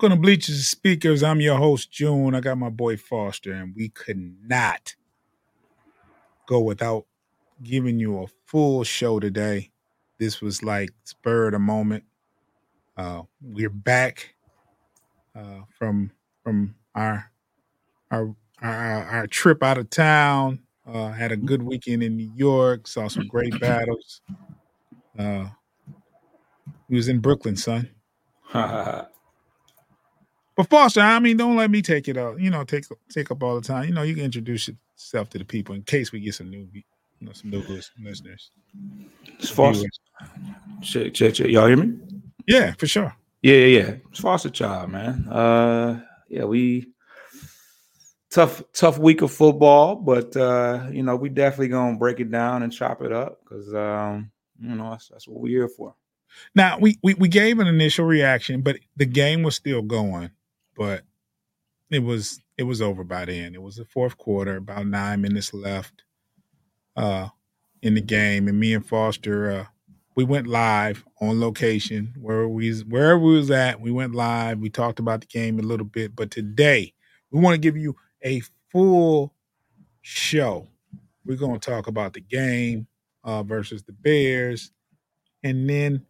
Welcome to Bleachers Speakers. I'm your host, June. I got my boy Foster, and we could not go without giving you a full show today. This was like spur of the moment. Uh, we're back uh, from from our our our, our trip out of town. Uh, had a good weekend in New York. Saw some great battles. Uh, we was in Brooklyn, son. But Foster, I mean, don't let me take it up. You know, take take up all the time. You know, you can introduce yourself to the people in case we get some new, you know, some new listeners. It's Foster. Check, check, check. Y'all hear me? Yeah, for sure. Yeah, yeah, yeah. It's Foster Child, man. Uh, yeah, we tough, tough week of football, but uh, you know, we definitely gonna break it down and chop it up because um, you know that's, that's what we're here for. Now we, we we gave an initial reaction, but the game was still going but it was it was over by then. It was the fourth quarter, about nine minutes left uh, in the game, and me and Foster uh, we went live on location where we wherever we was at. We went live. We talked about the game a little bit, but today we want to give you a full show. We're going to talk about the game uh, versus the Bears, and then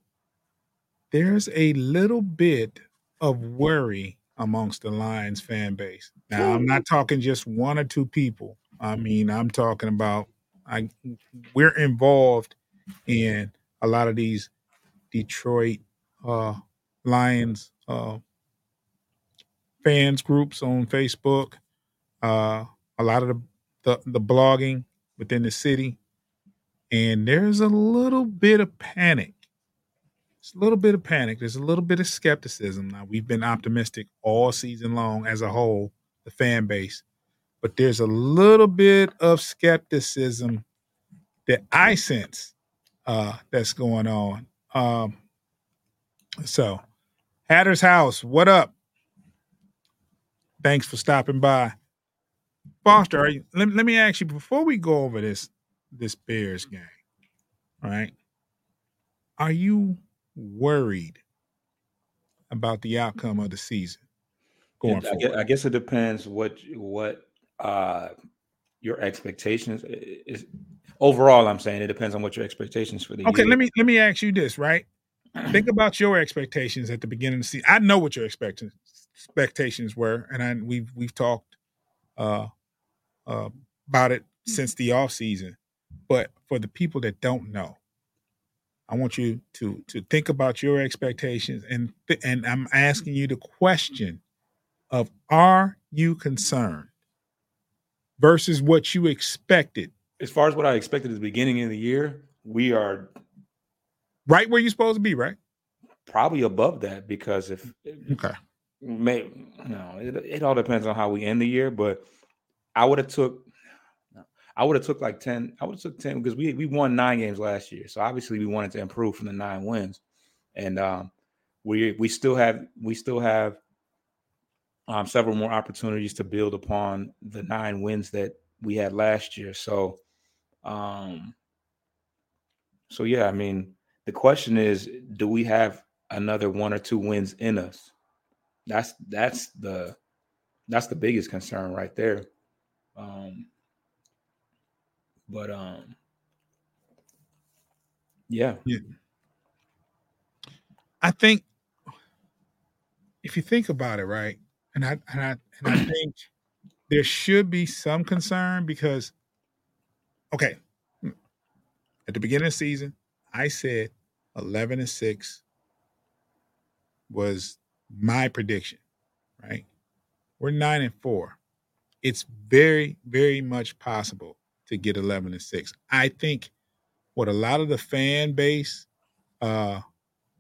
there's a little bit of worry amongst the Lions fan base. Now, I'm not talking just one or two people. I mean, I'm talking about I we're involved in a lot of these Detroit uh, Lions uh, fans groups on Facebook. Uh, a lot of the, the the blogging within the city, and there's a little bit of panic it's a little bit of panic. There's a little bit of skepticism. Now we've been optimistic all season long as a whole, the fan base, but there's a little bit of skepticism that I sense uh, that's going on. Um, so, Hatter's House, what up? Thanks for stopping by. Foster, you, let, let me ask you before we go over this this Bears game, right? Are you worried about the outcome of the season going I forward? Guess, I guess it depends what what uh, your expectations is. Overall, I'm saying it depends on what your expectations for the okay, year. let me let me ask you this, right? Think about your expectations at the beginning of the season. I know what your expectations expectations were, and I, we've we've talked uh, uh, about it since the off season. But for the people that don't know, I want you to to think about your expectations and and I'm asking you the question of are you concerned versus what you expected? As far as what I expected at the beginning of the year, we are right where you're supposed to be, right? Probably above that because if okay, may know it, it all depends on how we end the year, but I would have took I would have took like 10. I would have took 10 because we we won nine games last year. So obviously we wanted to improve from the nine wins. And um, we we still have we still have um, several more opportunities to build upon the nine wins that we had last year. So um so yeah, I mean the question is do we have another one or two wins in us? That's that's the that's the biggest concern right there. Um but um, yeah. yeah. I think if you think about it, right, and I and I and I think there should be some concern because, okay, at the beginning of the season, I said eleven and six was my prediction, right? We're nine and four. It's very, very much possible to get 11 and 6. I think what a lot of the fan base, uh,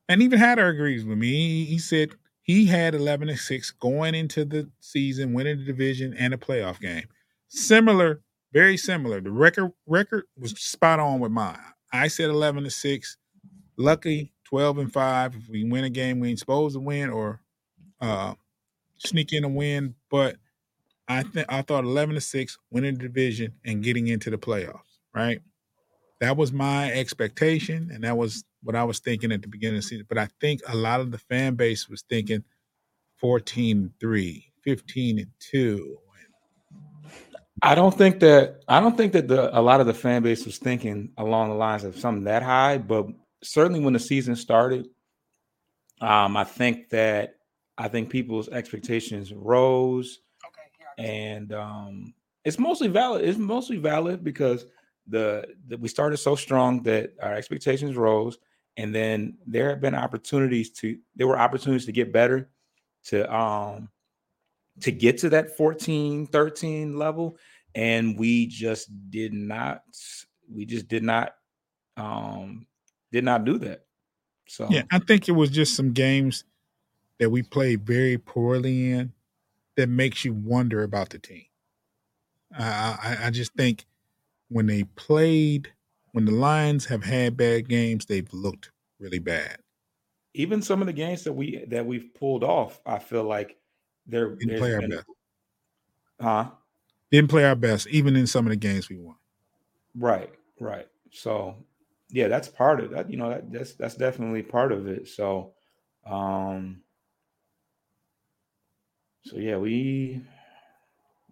and even Hatter agrees with me. He, said he had 11 and 6 going into the season, winning the division and a playoff game. Similar, very similar. The record record was spot on with mine. I said 11 to 6. Lucky 12 and 5. If we win a game we ain't supposed to win or uh, sneak in a win, but – I think I thought eleven to six, winning the division and getting into the playoffs. Right, that was my expectation, and that was what I was thinking at the beginning of the season. But I think a lot of the fan base was thinking 14 3, 15 and 2. I don't think that I don't think that the a lot of the fan base was thinking along the lines of something that high, but certainly when the season started, um, I think that I think people's expectations rose, and um, it's mostly valid. It's mostly valid because the, the we started so strong that our expectations rose, and then there have been opportunities to there were opportunities to get better, to um to get to that 14 13 level and we just did not we just did not um did not do that so yeah i think it was just some games that we played very poorly in that makes you wonder about the team i i, I just think when they played when the lions have had bad games they've looked really bad even some of the games that we that we've pulled off i feel like they're didn't play our best huh didn't play our best, even in some of the games we won. Right, right. So, yeah, that's part of that. You know, that, that's that's definitely part of it. So, um, so yeah, we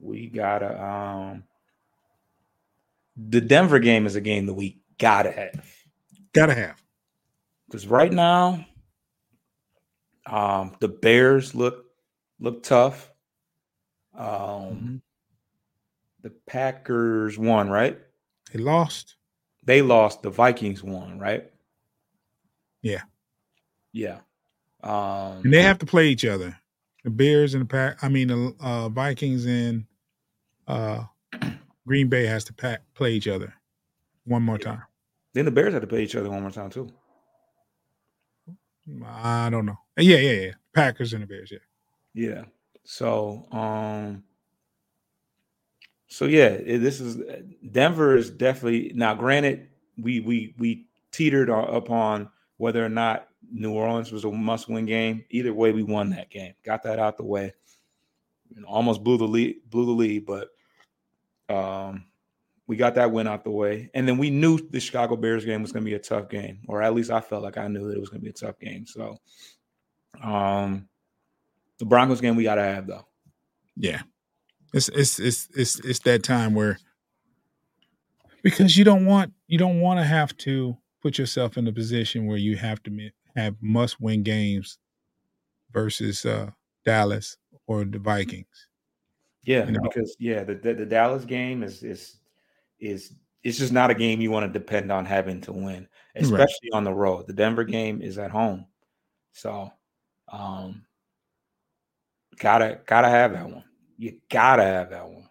we gotta um the Denver game is a game that we gotta have. Gotta have. Because right now, um, the Bears look look tough. Um, mm-hmm. The Packers won, right? They lost. They lost. The Vikings won, right? Yeah. Yeah. Um, and they have to play each other. The Bears and the Pack. I mean, the uh, Vikings and uh, Green Bay has to pack, play each other one more time. Then the Bears have to play each other one more time too. I don't know. Yeah, yeah, yeah. Packers and the Bears. Yeah. Yeah. So, um, so yeah, it, this is Denver is definitely now. Granted, we we we teetered upon whether or not New Orleans was a must-win game. Either way, we won that game. Got that out the way. You know, almost blew the lead, blew the lead, but um, we got that win out the way. And then we knew the Chicago Bears game was going to be a tough game, or at least I felt like I knew that it was going to be a tough game. So, um, the Broncos game we got to have though. Yeah, it's it's it's it's it's that time where because you don't want you don't want to have to put yourself in a position where you have to have must win games versus uh, Dallas or the Vikings. Yeah, you know? because yeah, the, the, the Dallas game is is is it's just not a game you want to depend on having to win, especially right. on the road. The Denver game is at home, so um, gotta gotta have that one. You gotta have that one.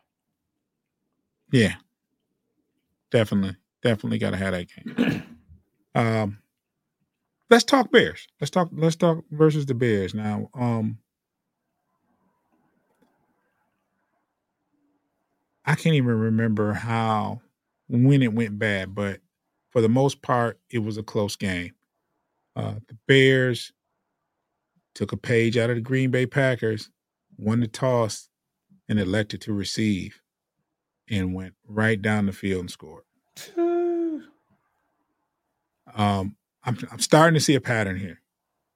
Yeah. Definitely. Definitely gotta have that game. um let's talk Bears. Let's talk let's talk versus the Bears now. Um I can't even remember how when it went bad, but for the most part, it was a close game. Uh, the Bears took a page out of the Green Bay Packers, won the toss, and elected to receive and went right down the field and scored. um, I'm, I'm starting to see a pattern here.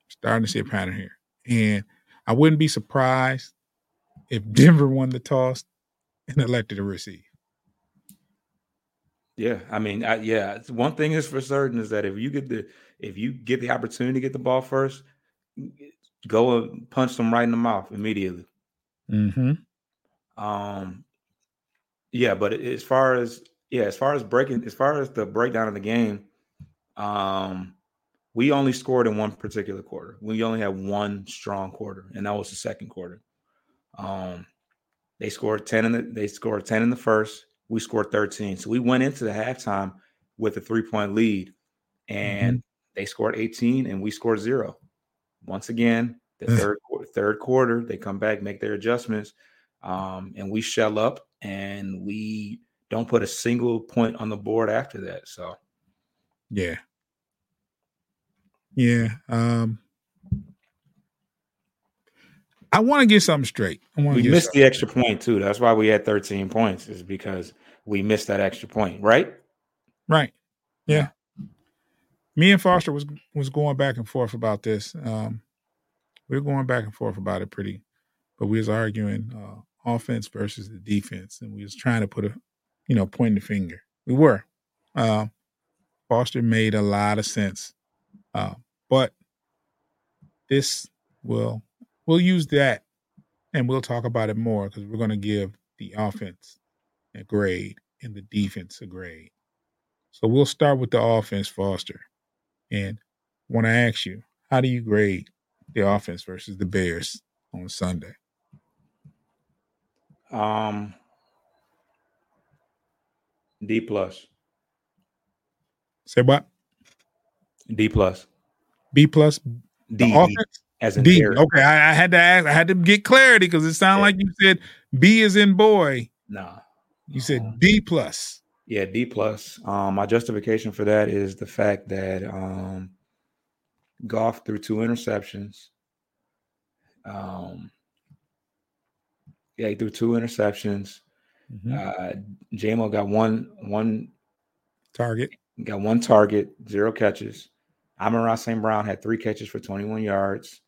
Starting to see a pattern here. And I wouldn't be surprised if Denver won the toss and elected to receive. Yeah, I mean, I, yeah. One thing is for certain is that if you get the if you get the opportunity to get the ball first, go and punch them right in the mouth immediately. Mm-hmm. Um, yeah, but as far as yeah, as far as breaking, as far as the breakdown of the game, um, we only scored in one particular quarter. We only had one strong quarter, and that was the second quarter. Um, they scored ten in the they scored ten in the first. We scored thirteen, so we went into the halftime with a three point lead, and mm-hmm. they scored eighteen, and we scored zero. Once again, the third third quarter, they come back, make their adjustments um, and we shell up and we don't put a single point on the board after that. So, yeah, yeah. Um, I want to get something straight. I want we missed the extra point too. That's why we had 13 points, is because we missed that extra point, right? Right. Yeah. Me and Foster was was going back and forth about this. Um, we were going back and forth about it pretty, but we was arguing uh, offense versus the defense, and we was trying to put a, you know, point the finger. We were. Uh, Foster made a lot of sense, uh, but this will we'll use that, and we'll talk about it more because we're going to give the offense a grade and the defense a grade. So we'll start with the offense, Foster, and want to ask you, how do you grade the offense versus the Bears on Sunday? Um, D plus. Say what? D plus. B plus. D, as in D. Okay, I, I had to ask. I had to get clarity because it sounded Yeah. like you said B is in boy. Nah. You said Um, D plus. Yeah, D plus. Um, my justification for that is the fact that um, Goff threw two interceptions. Um, yeah, he threw two interceptions. Mhm. Uh, Jamo got one one Target. got one target, zero catches. Amon-Ra St. Brown had three catches for 21 yards.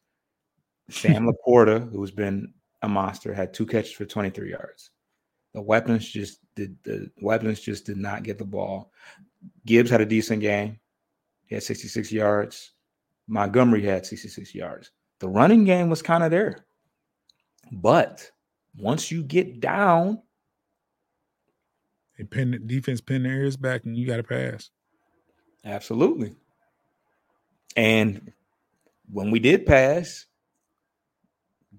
Sam Laporta, who's been a monster, had two catches for 23 yards. The weapons just did the weapons just did not get the ball. Gibbs had a decent game. He had 66 yards. Montgomery had 66 yards. The running game was kind of there. But once you get down, They pin the defense pin their ears back and you got to pass. Absolutely. And when we did pass,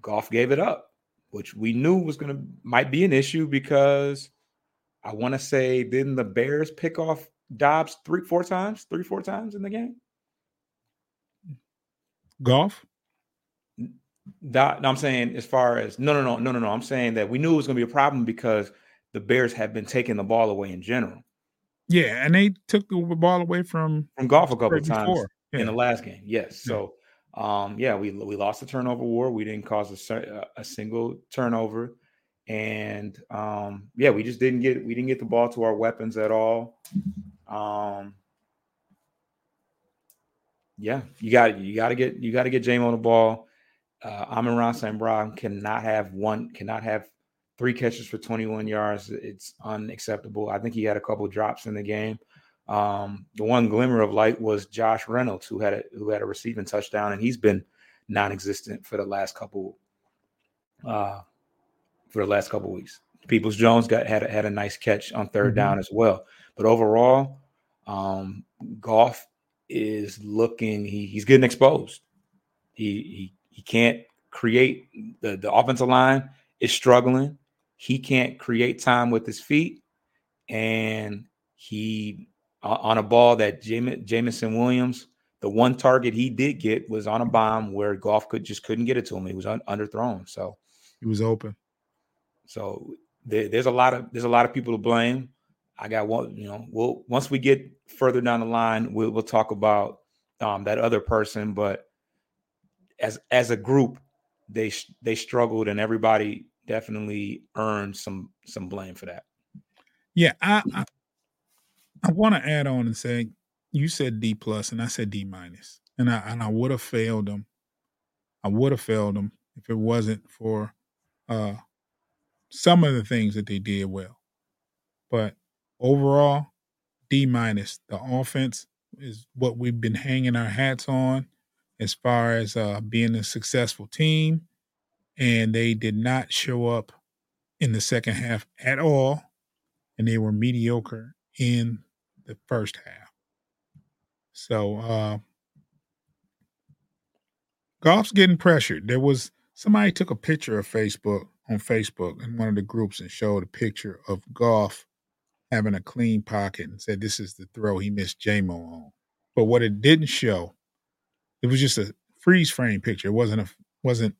Goff gave it up, which we knew was going to might be an issue because I want to say didn't the Bears pick off Dobbs three, four times, three, four times in the game? Goff. Do- no, I'm saying as far as no, no, no, no, no, no. I'm saying that we knew it was going to be a problem because the Bears have been taking the ball away in general Yeah, and they took the ball away from from Goff a couple of times. before. In the last game. Yes. Yeah. So, um, yeah, we we lost the turnover war. We didn't cause a a single turnover, and um, yeah, we just didn't get we didn't get the ball to our weapons at all. Um, yeah, you got you got to get you got to get Jamo the ball. Uh, Amon-Ra St. Brown cannot have one cannot have three catches for 21 yards. It's unacceptable. I think he had a couple drops in the game. Um, the one glimmer of light was Josh Reynolds, who had a who had a receiving touchdown, and he's been non-existent for the last couple uh for the last couple weeks. Peoples Jones got had a, had a nice catch on 3rd Mhm. down as well. But overall, um Goff is looking he, he's getting exposed. He he he can't create the the offensive line is struggling. He can't create time with his feet, and he o- on a ball that Jame- Jameson Williams, the one target he did get was on a bomb where Goff could just couldn't get it to him. He was un- underthrown. So He was open. so there, there's a lot of there's a lot of people to blame. I got one, you know, we'll once we get further down the line, we'll we'll talk about um, that other person. But as as a group, they they struggled, and everybody definitely earned some some blame for that. Yeah, I I, I want to add on and say you said D plus and I said D minus, and I and I would have failed them. I would have failed them if it wasn't for uh some of the things that they did well. But overall, D minus. The offense is what we've been hanging our hats on as far as uh being a successful team, and they did not show up in the second half at all and they were mediocre in the first half. So uh Goff's getting pressured. There was somebody took a picture of Facebook on Facebook in one of the groups and showed a picture of Golf having a clean pocket and said this is the throw he missed Jamo on. But what it didn't show, it was just a freeze frame picture. It wasn't a wasn't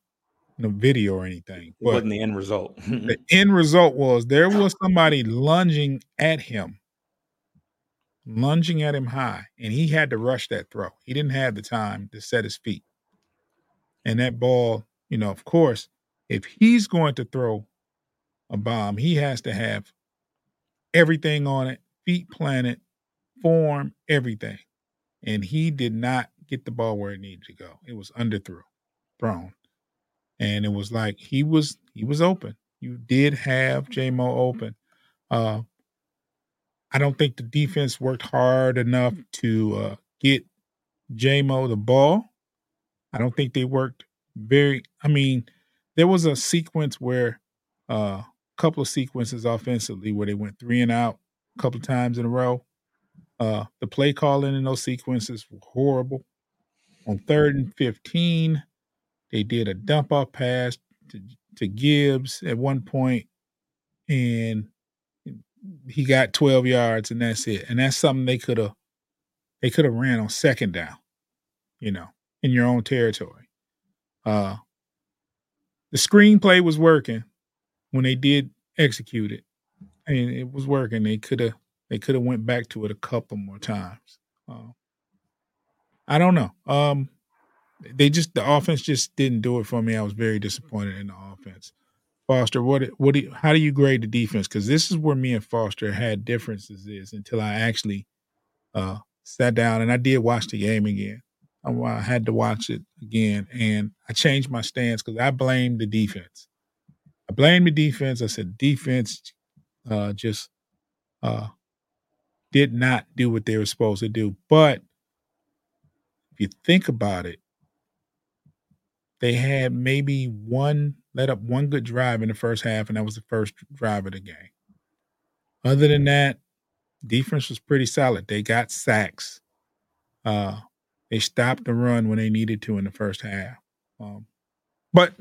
a video or anything. It But wasn't the end result. the end result was there was somebody lunging at him, lunging at him high, and he had to rush that throw. He didn't have the time to set his feet. And that ball, you know, of course, if he's going to throw a bomb, he has to have everything on it, feet planted, form, everything. And he did not get the ball where it needed to go. It was underthrown, thrown. and it was like he was he was open. You did have Jamo open. Uh, I don't think the defense worked hard enough to uh, get Jamo the ball. I don't think they worked very. I mean, there was a sequence where a uh, couple of sequences offensively where they went three and out a couple of times in a row. Uh, the play calling in those sequences were horrible. On third and 15, they did a dump off pass to, to Gibbs at one point, and he got 12 yards, and that's it. And that's something they could have they could have ran on second down, you know, in your own territory. Uh, the screenplay was working when they did execute it. Mean, it was working. They could have they could have went back to it a couple more times. Uh, I don't know. Um, they just the offense just didn't do it for me. I was very disappointed in the offense. Foster, what what do you, how do you grade the defense? Because this is where me and Foster had differences is until I actually uh, sat down and I did watch the game again. I had to watch it again, and I changed my stance because I blamed the defense. I blamed the defense. I said defense uh, just uh, did not do what they were supposed to do. But if you think about it, they had maybe one let up one good drive in the first half, and that was the first drive of the game. Other than that, defense was pretty solid. They got sacks. Uh, they stopped the run when they needed to in the first half. Um, but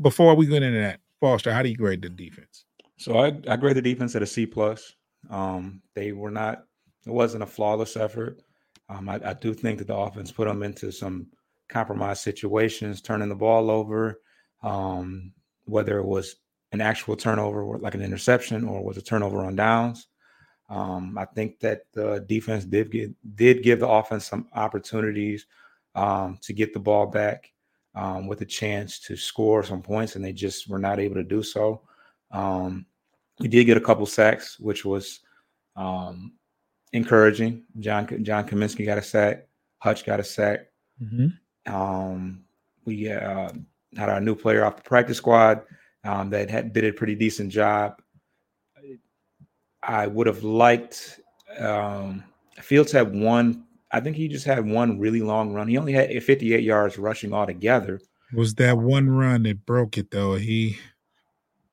before we get into that, Foster, how do you grade the defense? So I, I grade the defense at a C plus. Um, they were not. It wasn't a flawless effort. Um, I, I, do think that the offense put them into some compromised situations, turning the ball over, um, whether it was an actual turnover, like an interception, or was a turnover on downs. Um, I think that the defense did get, did give the offense some opportunities um, to get the ball back um, with a chance to score some points, and they just were not able to do so. Um, we did get a couple sacks, which was um, encouraging. John John Cominsky got a sack. Hutch got a sack. Mm-hmm. Um, we uh, had our new player off the practice squad that had, did a pretty decent job I would have liked um, Fields had one. I think he just had one really long run. He only had 58 yards rushing altogether. Was that one run that broke it though? He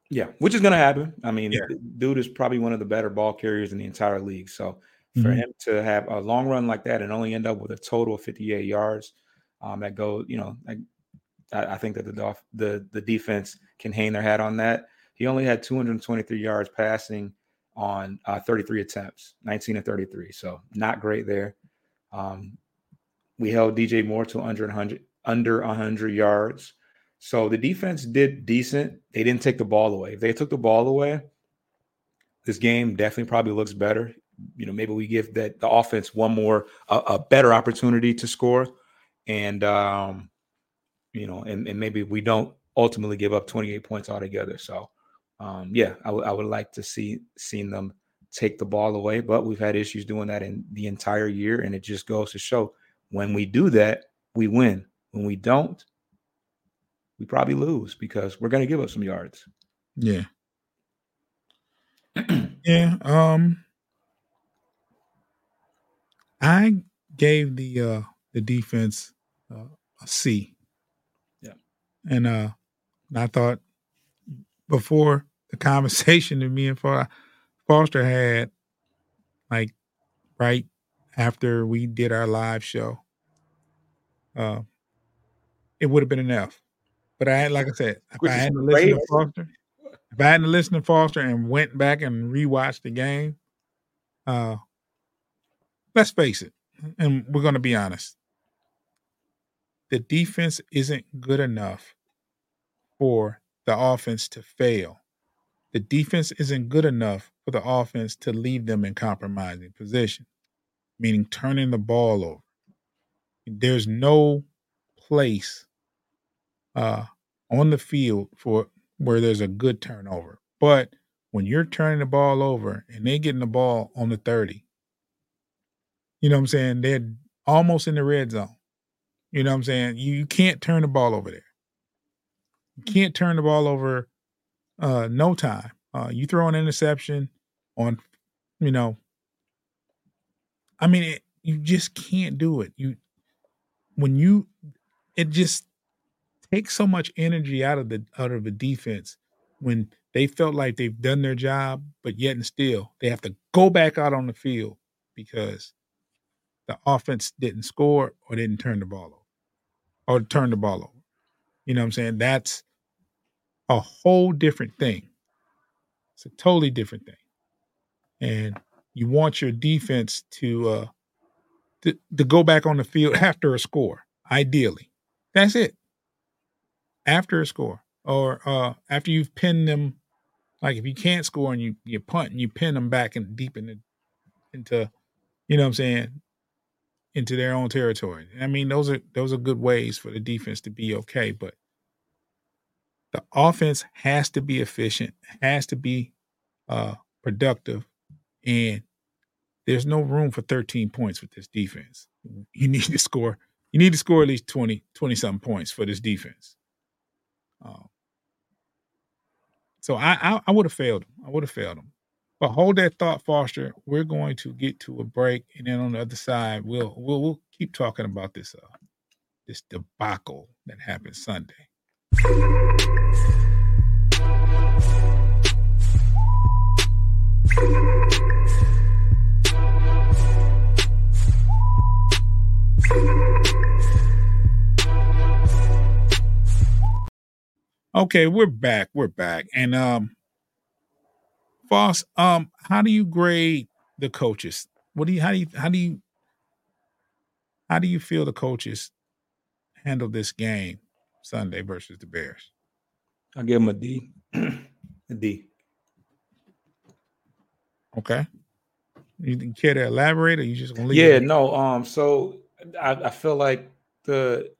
yeah, which is going to happen. I mean, yeah. dude is probably one of the better ball carriers in the entire league. So for mm-hmm. him to have a long run like that and only end up with a total of 58 yards, um, that go, you know, I, I think that the the the defense can hang their hat on that. He only had 223 yards passing on uh, 33 attempts, 19 and 33. So not great there. Um, we held DJ Moore to under 100 under 100 yards. So the defense did decent. They didn't take the ball away. If they took the ball away, this game definitely probably looks better. You know, maybe we give that the offense one more a, a better opportunity to score, and um, you know, and, and maybe we don't ultimately give up 28 points altogether. So um, yeah, I, w- I would like to see seen them take the ball away, but we've had issues doing that in the entire year, and it just goes to show when we do that, we win. When we don't, we probably lose because we're going to give up some yards. Yeah. yeah. Um. I gave the uh the defense uh, a C. And uh, I thought before the conversation that me and Foster had, like right after we did our live show, uh, it would have been enough. But I had, like I said, if Which I hadn't listened to Foster, if I hadn't listened to Foster and went back and rewatched the game, uh, let's face it, and we're going to be honest, the defense isn't good enough for the offense to fail. The defense isn't good enough for the offense to leave them in compromising position, meaning turning the ball over. There's no place uh, on the field for where there's a good turnover. But when you're turning the ball over and they're getting the ball on the 30, you know what I'm saying? They're almost in the red zone. You know what I'm saying? You, you can't turn the ball over there. You can't turn the ball over uh no time. Uh you throw an interception on you know I mean it, you just can't do it. You when you it just takes so much energy out of the out of the defense when they felt like they've done their job, but yet and still they have to go back out on the field because the offense didn't score or didn't turn the ball over or turn the ball over. You know what I'm saying? That's a whole different thing. It's a totally different thing. And you want your defense to uh to, to go back on the field after a score, ideally. That's it. After a score. Or uh after you've pinned them, like if you can't score and you you punt and you pin them back and deep in the, into, you know what I'm saying, into their own territory. I mean, those are those are good ways for the defense to be okay, but the offense has to be efficient, has to be uh, productive, and there's no room for 13 points with this defense. You need to score. You need to score at least 20, 20 something points for this defense. Um, so I, I, I would have failed him. I would have failed him. But hold that thought, Foster. We're going to get to a break, and then on the other side, we'll we'll, we'll keep talking about this uh, this debacle that happened Sunday. Okay, we're back. We're back. And um Foss, um, how do you grade the coaches? What do you how do you how do you how do you feel the coaches handle this game Sunday versus the Bears? I give them a D. a D. Okay. You care to elaborate, or you just gonna leave? Yeah, no. Um, so I, I feel like the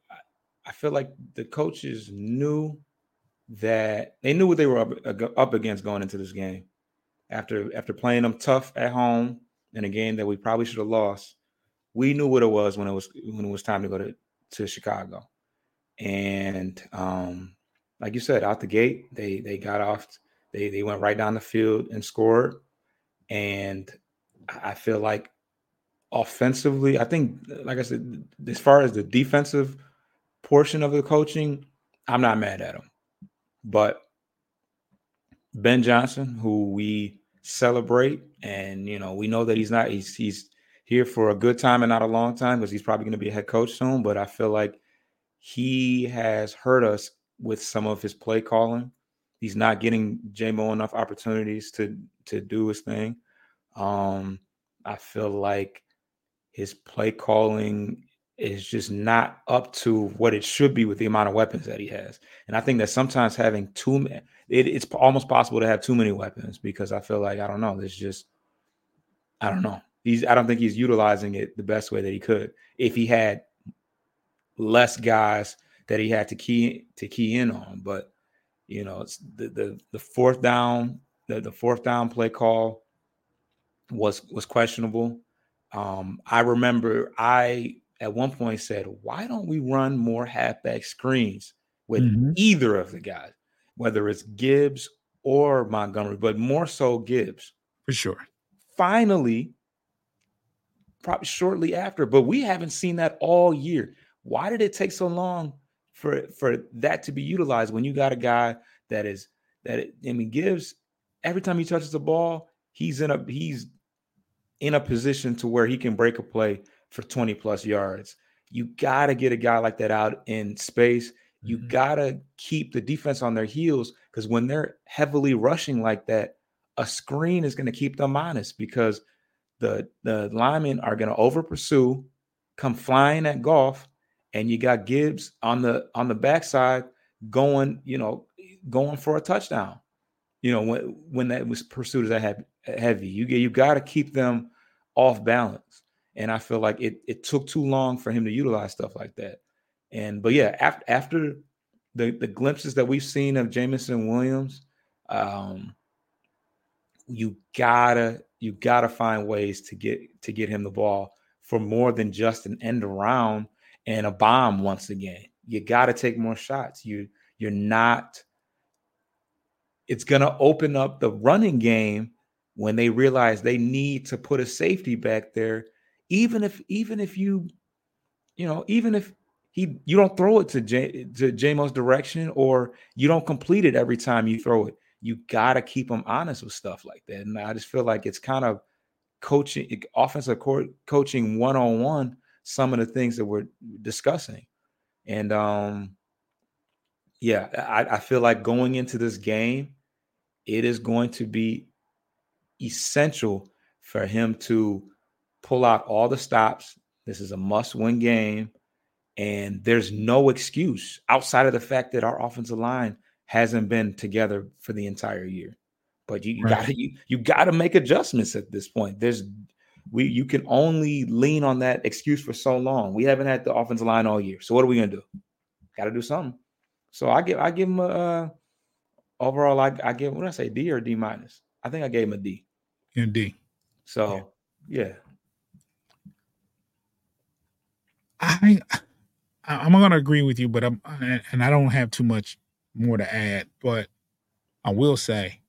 I feel like the coaches knew that they knew what they were up, up against going into this game. After after playing them tough at home in a game that we probably should have lost, we knew what it was when it was when it was time to go to to Chicago. And um, like you said, out the gate, they they got off. They they went right down the field and scored. And I feel like offensively, I think, like I said, as far as the defensive portion of the coaching, I'm not mad at them. But Ben Johnson, who we celebrate, and you know, we know that he's not he's he's here for a good time and not a long time because he's probably going to be a head coach soon. But I feel like he has hurt us with some of his play calling. He's not getting Jamo enough opportunities to to do his thing. Um, I feel like his play calling is just not up to what it should be with the amount of weapons that he has. And I think that sometimes having too many, it, it's almost possible to have too many weapons because I feel like I don't know. There's just I don't know. He's I don't think he's utilizing it the best way that he could. If he had less guys that he had to key to key in on, but you know, it's the the, the fourth down, the, the fourth down play call was was questionable. Um, I remember I at one point said, "Why don't we run more halfback screens with mm-hmm. either of the guys, whether it's Gibbs or Montgomery, but more so Gibbs for sure." Finally, probably shortly after, but we haven't seen that all year. Why did it take so long for for that to be utilized when you got a guy that is that it, I mean Gibbs every time he touches the ball, he's in a he's in a position to where he can break a play for 20 plus yards. You got to get a guy like that out in space. You mm-hmm. got to keep the defense on their heels because when they're heavily rushing like that, a screen is going to keep them honest because the the linemen are going to over pursue, come flying at Goff, and you got Gibbs on the on the backside going, you know, going for a touchdown. You know, when when that was pursued as a heavy, you get you got to keep them off balance. And I feel like it it took too long for him to utilize stuff like that. And but yeah, after after the the glimpses that we've seen of Jameson Williams, um, you gotta you gotta find ways to get to get him the ball for more than just an end around and a bomb once again. You gotta take more shots. You You're not. It's to open up the running game when they realize they need to put a safety back there, even if even if you, you know, even if he you don't throw it to J, to Jamo's direction or you don't complete it every time you throw it. You got to keep him honest with stuff like that. And I just feel like it's kind of coaching offensive coaching one on one some of the things that we're discussing. And um yeah, I, I feel like going into this game, it is going to be essential for him to pull out all the stops. This is a must-win game. And there's no excuse outside of the fact that our offensive line hasn't been together for the entire year. But you, you right. gotta you, you gotta make adjustments at this point. There's we you can only lean on that excuse for so long. We haven't had the offensive line all year. So what are we gonna do? Got to do something. So I give I give him a uh, overall. I I give what did I say D or D minus? I think I gave him a D. In D. So yeah. I I'm gonna agree with you, but I'm and I don't have too much more to add. But I will say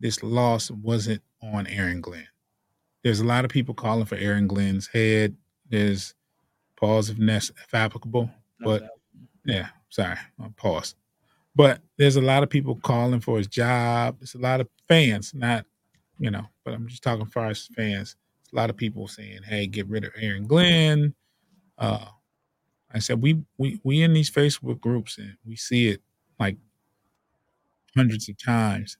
this loss wasn't on Aaron Glenn there's a lot of people calling for Aaron Glenn's head. There's pause if, nec- if applicable, but yeah, sorry, uh, I paused. But there's a lot of people calling for his job. There's a lot of fans, not you know, but I'm just talking far as fans. A lot of people saying, "Hey, get rid of Aaron Glenn." Uh, I said we we we in these Facebook groups and we see it like hundreds of times.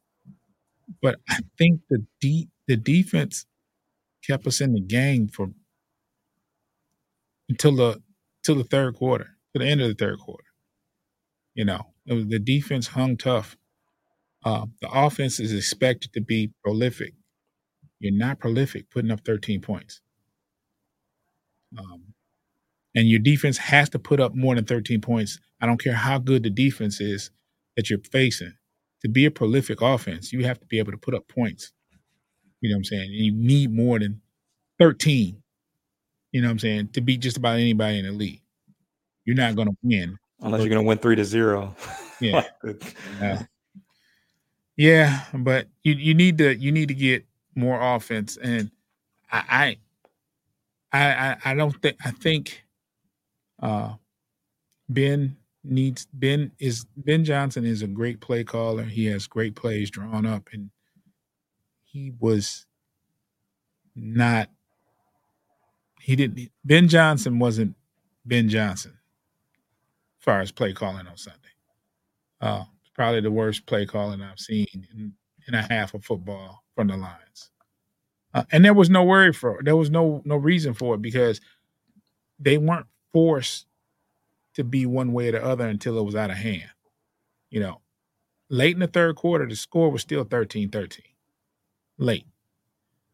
But I think the deep the defense kept us in the game for until the till the third quarter, to the end of the third quarter. You know, was, the defense hung tough. Uh, the offense is expected to be prolific. You're not prolific putting up 13 points. Um, and your defense has to put up more than 13 points. I don't care how good the defense is that you're facing. To be a prolific offense, you have to be able to put up points. You know what I'm saying? And you need more than 13. You know what I'm saying? To beat just about anybody in the league. You're not going to win. Unless you're going to win three to zero. Yeah. yeah. Yeah, but you you need to you need to get more offense, and I I I, I don't think I think uh, Ben needs Ben is Ben Johnson is a great play caller. He has great plays drawn up, and he was not he didn't Ben Johnson wasn't Ben Johnson as far as play calling on Sunday. Uh, probably the worst play calling I've seen in, in a half of football from the Lions. Uh, and there was no worry for. There was no no reason for it because they weren't forced to be one way or the other until it was out of hand. You know, late in the third quarter, the score was still 13 13 late.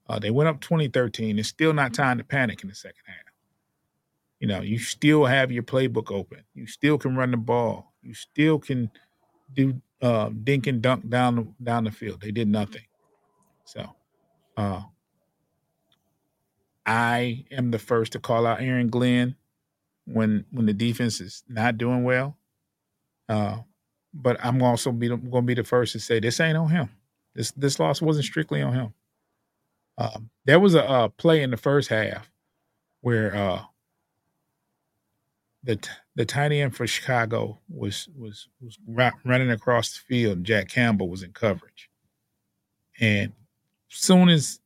Uh, they went up 2013. It's still not time to panic in the second half. You know, you still have your playbook open. You still can run the ball. You still can do uh, dink and dunk down the, down the field. They did nothing. So, uh, I am the first to call out Aaron Glenn when when the defense is not doing well. Uh, but I'm also be, going to be the first to say this ain't on him. This this loss wasn't strictly on him. Um, there was a, a, play in the first half where uh, the the tight end for Chicago was was was running across the field. Jack Campbell was in coverage, and soon as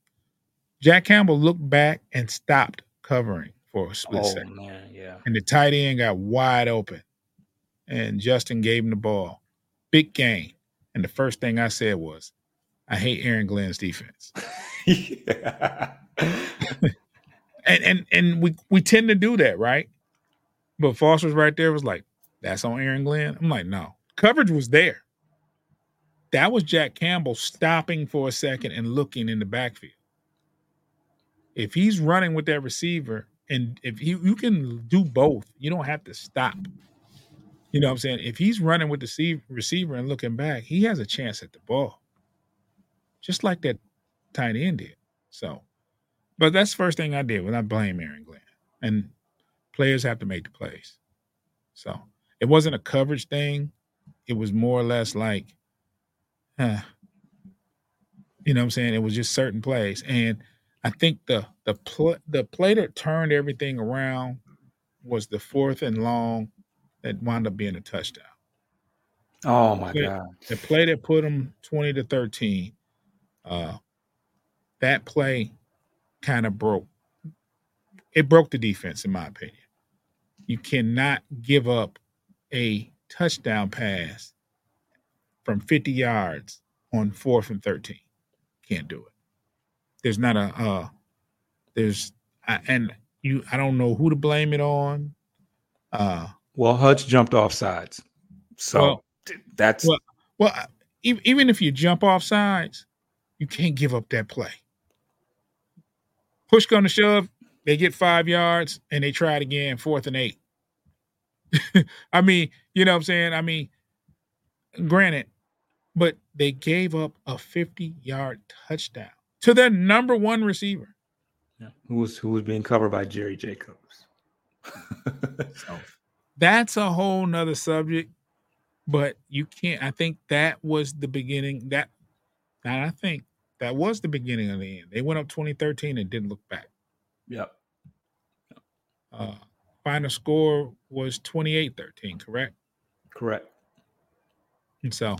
Jack Campbell looked back and stopped covering for a split oh, second, man, yeah, and the tight end got wide open, and Justin gave him the ball, big game. and the first thing I said was, I hate Aaron Glenn's defense. and and and we we tend to do that, right? But Foster's right there was like, that's on Aaron Glenn. I'm like, no. Coverage was there. That was Jack Campbell stopping for a second and looking in the backfield. If he's running with that receiver, and if he, you can do both, you don't have to stop. You know what I'm saying? If he's running with the receiver and looking back, he has a chance at the ball just like that tight end did. So, but that's the first thing I did when I blame Aaron Glenn. And players have to make the plays. So it wasn't a coverage thing. it was more or less like, huh, you know what I'm saying? It was just certain plays. And I think the the pl- the play that turned everything around was the fourth and long that wound up being a touchdown. Oh my play, god! The play that put them twenty to thirteen. Uh, that play kind of broke. It broke the defense, in my opinion. You cannot give up a touchdown pass from 50 yards on fourth and 13. Can't do it. There's not a uh there's and you I don't know who to blame it on. Uh well Hutch jumped off sides. So well, that's well, well even if you jump off sides, you can't give up that play. Push come to shove, they get five yards and they try it again, fourth and eight. I mean, you know what I'm saying? I mean, granted, but they gave up a 50 yard touchdown to their number one receiver. Yeah. Who was who was being covered by Jerry Jacobs. so that's a whole nother subject. But you can't I think that was the beginning. That and I think that was the beginning of the end. They went up 2013 and didn't look back. Yep. Uh, final score was 28 13, correct? Correct. And so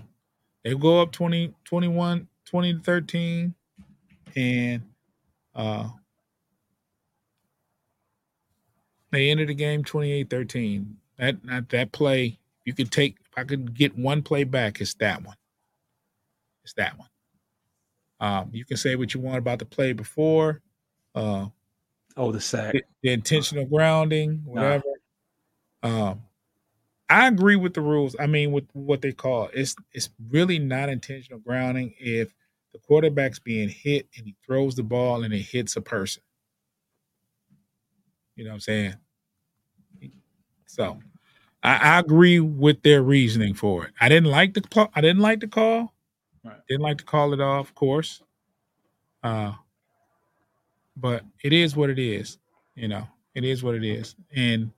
they go up 20, 21, 20 to 13. And uh, they ended the game 28 13. That, that, that play, you could take, if I could get one play back, it's that one. It's that one. Um, you can say what you want about the play before. Uh, oh, the sack, the, the intentional grounding, whatever. Nah. Um, I agree with the rules. I mean, with what they call it's it's really not intentional grounding if the quarterback's being hit and he throws the ball and it hits a person. You know what I'm saying? So, I, I agree with their reasoning for it. I didn't like the call. I didn't like the call. Right. Didn't like to call it off, of course. Uh, but it is what it is. You know, it is what it is. And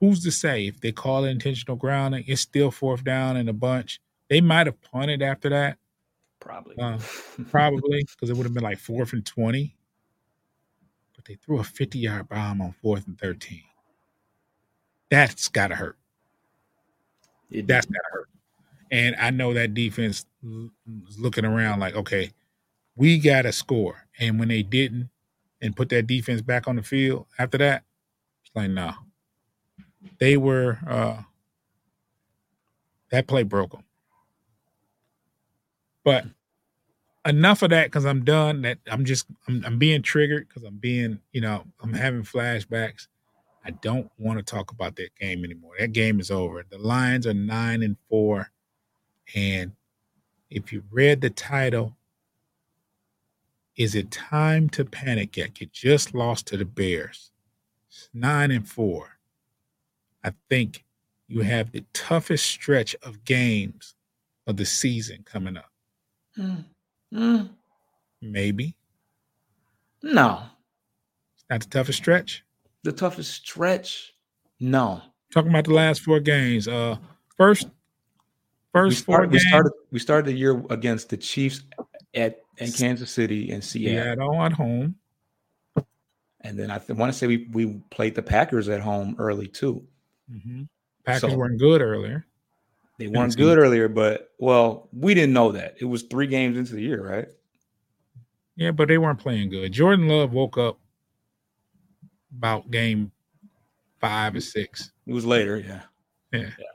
who's to say if they call it intentional grounding, it's still fourth down in a bunch. They might have punted after that. Probably. Uh, probably because it would have been like fourth and 20. But they threw a 50 yard bomb on fourth and 13. That's got to hurt. It That's got to hurt. And I know that defense was looking around like, okay, we got to score. And when they didn't and put that defense back on the field after that, it's like, no. Nah. They were, uh, that play broke them. But enough of that because I'm done. That I'm just I'm, I'm being triggered because I'm being you know I'm having flashbacks. I don't want to talk about that game anymore. That game is over. The Lions are nine and four. And if you read the title, Is It Time to Panic Yet? You just lost to the Bears. It's nine and four. I think you have the toughest stretch of games of the season coming up. Mm. Mm. Maybe. No. Not the toughest stretch? The toughest stretch? No. Talking about the last four games. Uh first First we started, we started we started the year against the Chiefs at in Kansas City and Seattle. Seattle at home. And then I th- want to say we we played the Packers at home early too. Mm-hmm. Packers so, weren't good earlier. They weren't good earlier, but well, we didn't know that. It was three games into the year, right? Yeah, but they weren't playing good. Jordan Love woke up about game five or six. It was later, yeah. Yeah. yeah.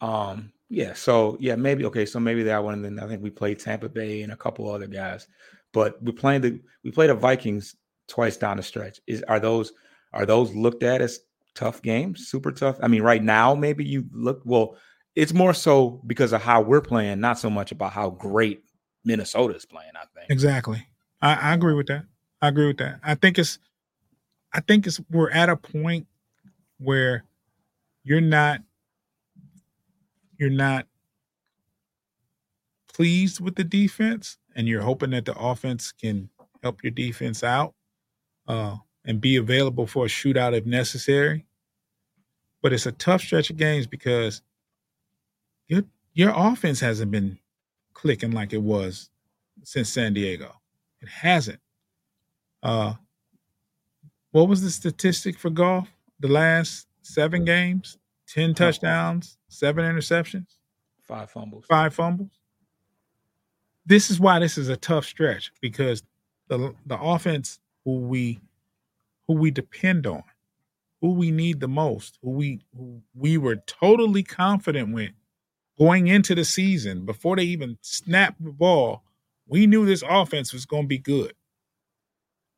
Um, yeah, so yeah, maybe okay, so maybe that one. And then I think we played Tampa Bay and a couple other guys, but we playing the we played the Vikings twice down the stretch. Is are those are those looked at as tough game, super tough? I mean, right now maybe you look well. It's more so because of how we're playing, not so much about how great Minnesota is playing. I think exactly. I, I agree with that. I agree with that. I think it's, I think it's we're at a point where you're not you're not pleased with the defense and you're hoping that the offense can help your defense out uh, and be available for a shootout if necessary. but it's a tough stretch of games because your your offense hasn't been clicking like it was since San Diego. It hasn't. Uh, what was the statistic for Goff? The last seven games, ten touchdowns, seven interceptions, five fumbles, five fumbles. This is why this is a tough stretch because the the offense who we who we depend on, who we need the most, who we who we were totally confident with going into the season before they even snapped the ball, we knew this offense was going to be good.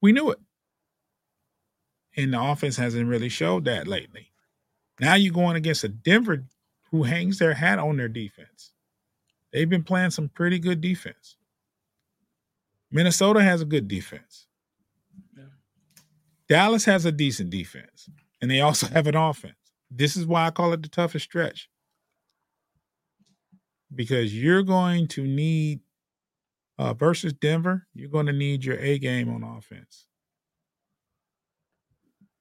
We knew it. And the offense hasn't really showed that lately. Now you're going against a Denver who hangs their hat on their defense. They've been playing some pretty good defense. Minnesota has a good defense. Dallas has a decent defense, and they also have an offense. This is why I call it the toughest stretch. Because you're going to need uh, versus Denver, you're going to need your A game on offense.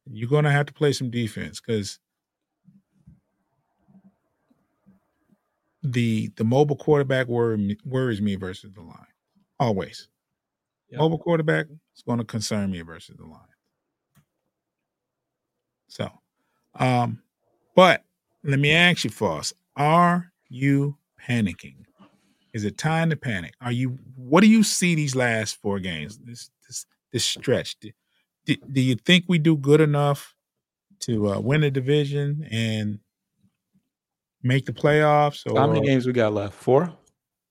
You're going to have to play some defense because the the mobile quarterback worry, worries me versus the line. Always. Yep. Mobile quarterback is going to concern me versus the line. So, um, but let me ask you, Foss, are you panicking? Is it time to panic? Are you? What do you see these last four games? This this this stretch. Do, do, do you think we do good enough to uh, win the division and make the playoffs? Or, How many games we got left? Four.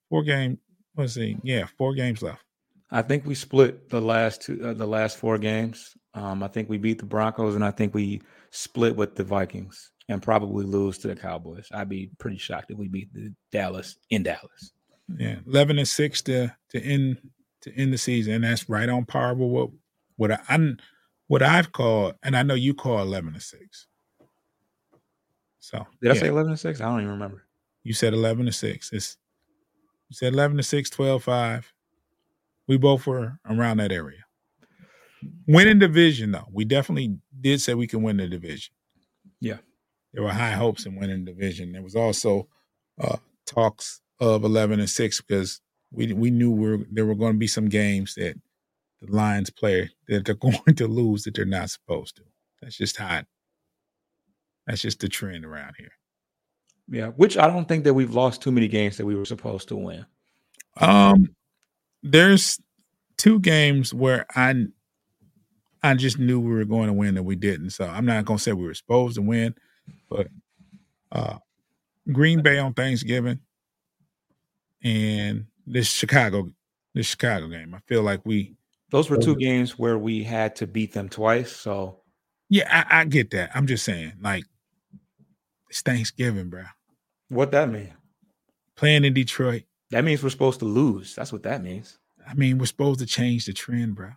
Four game. Let's see. Yeah, four games left. I think we split the last two, uh, the last four games. Um, I think we beat the Broncos, and I think we split with the Vikings, and probably lose to the Cowboys. I'd be pretty shocked if we beat the Dallas in Dallas. Yeah, eleven and six to to end to end the season, and that's right on par with what what I, I'm what I've called, and I know you call eleven and six. So did yeah. I say eleven and six? I don't even remember. You said eleven to six. It's you said eleven to 6, 12 5. We both were around that area. Winning division, though, we definitely did say we can win the division. Yeah, there were high hopes in winning the division. There was also uh, talks of eleven and six because we we knew we were, there were going to be some games that the Lions play that they're going to lose that they're not supposed to. That's just how that's just the trend around here. Yeah, which I don't think that we've lost too many games that we were supposed to win. Um, there's two games where I I just knew we were going to win and we didn't. So I'm not gonna say we were supposed to win, but uh Green Bay on Thanksgiving and this Chicago this Chicago game. I feel like we those were two games where we had to beat them twice. So yeah, I, I get that. I'm just saying, like it's Thanksgiving, bro. What that mean? Playing in Detroit. That means we're supposed to lose. That's what that means. I mean, we're supposed to change the trend, bro.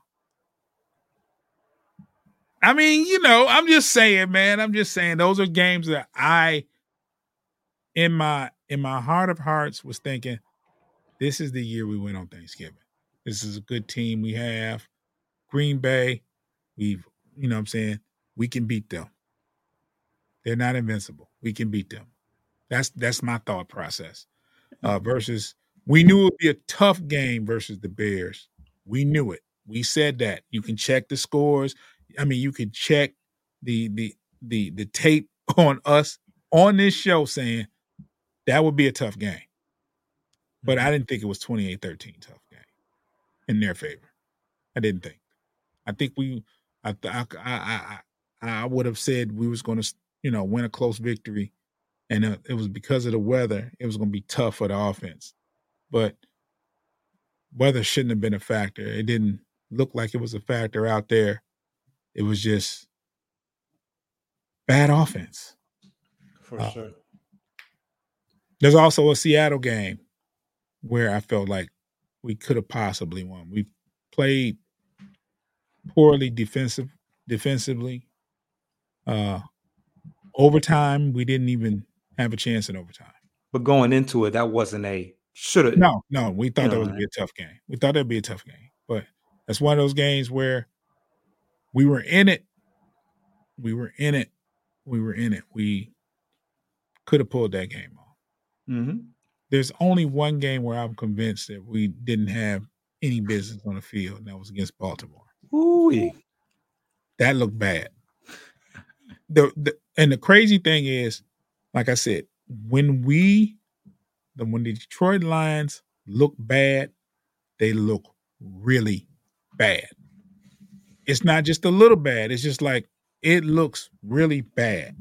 I mean, you know, I'm just saying, man. I'm just saying those are games that I in my in my heart of hearts was thinking this is the year we went on Thanksgiving. This is a good team we have. Green Bay, we've, you know what I'm saying? We can beat them. They're not invincible. We can beat them. That's that's my thought process. Uh, versus we knew it would be a tough game versus the Bears. We knew it. We said that. You can check the scores. I mean, you can check the the the the tape on us on this show saying that would be a tough game. But I mm-hmm. didn't think it was 28-13 tough game in their favor. I didn't think. I think we I I I I, I would have said we was going to you know, win a close victory. And uh, it was because of the weather, it was going to be tough for the offense. But weather shouldn't have been a factor. It didn't look like it was a factor out there. It was just bad offense. For uh, sure. There's also a Seattle game where I felt like we could have possibly won. We played poorly defensive defensively. Uh, Overtime, we didn't even have a chance in overtime. But going into it, that wasn't a should have. No, no, we thought that would be a tough game. We thought that'd be a tough game, but that's one of those games where we were in it. We were in it, we were in it, we could have pulled that game off. Mm-hmm. There's only one game where I'm convinced that we didn't have any business on the field, and that was against Baltimore. Ooh, That looked bad. The, the and the crazy thing is, like I said, when we the when the Detroit Lions look bad, they look really bad. It's not just a little bad. It's just like it looks really bad.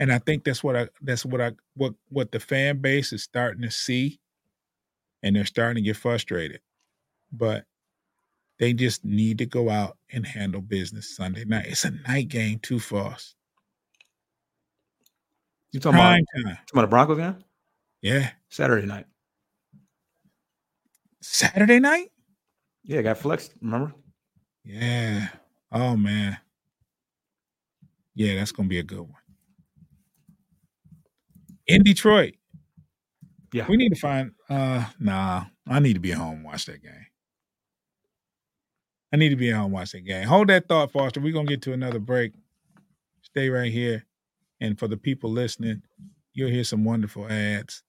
And I think that's what I that's what I what what the fan base is starting to see and they're starting to get frustrated. But they just need to go out and handle business Sunday night. It's a night game too us. you talking about, talking about the Broncos game? Yeah. Saturday night. Saturday night? Yeah, got flexed. Remember? Yeah. Oh man. Yeah, that's gonna be a good one. In Detroit. Yeah. We need to find uh nah. I need to be at home and watch that game. I need to be at home and watch that game. Hold that thought, Foster. We're gonna get to another break. Stay right here. And for the people listening, you'll hear some wonderful ads.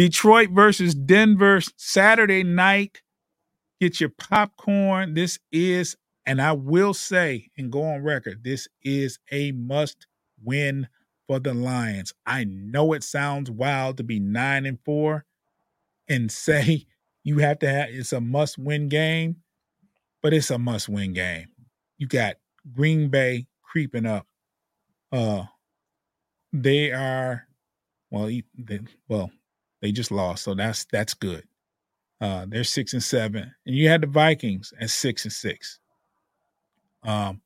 Detroit versus Denver Saturday night. Get your popcorn. This is, and I will say and go on record, this is a must win for the Lions. I know it sounds wild to be nine and four and say you have to have it's a must win game, but it's a must win game. You got Green Bay creeping up. Uh, they are, well, they, well, they just lost, so that's that's good. Uh, they're six and seven, and you had the Vikings at six and six. Um,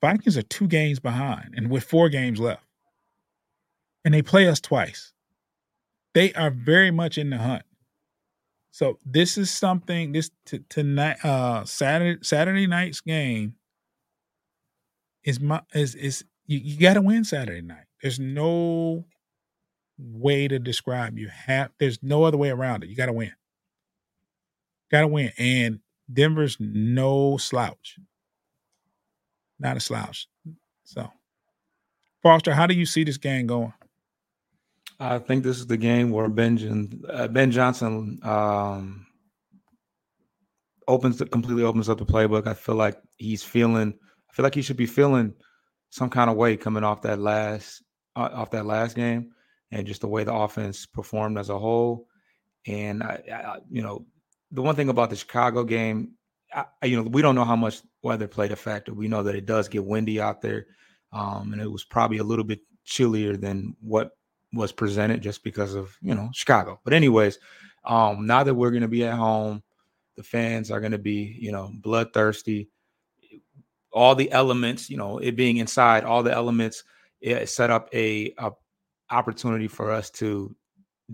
Vikings are two games behind, and with four games left, and they play us twice. They are very much in the hunt. So this is something. This t- tonight, uh, Saturday Saturday night's game is my is is you, you got to win Saturday night. There's no way to describe. You have there's no other way around it. You got to win. Got to win. And Denver's no slouch. Not a slouch. So, Foster, how do you see this game going? I think this is the game where Ben uh, Ben Johnson um, opens the, completely opens up the playbook. I feel like he's feeling. I feel like he should be feeling some kind of way coming off that last uh, off that last game, and just the way the offense performed as a whole. And I, I you know, the one thing about the Chicago game, I, you know, we don't know how much weather played a factor. We know that it does get windy out there, um, and it was probably a little bit chillier than what was presented just because of you know Chicago. But anyways, um, now that we're going to be at home, the fans are going to be you know bloodthirsty. All the elements, you know, it being inside, all the elements, it set up a, a opportunity for us to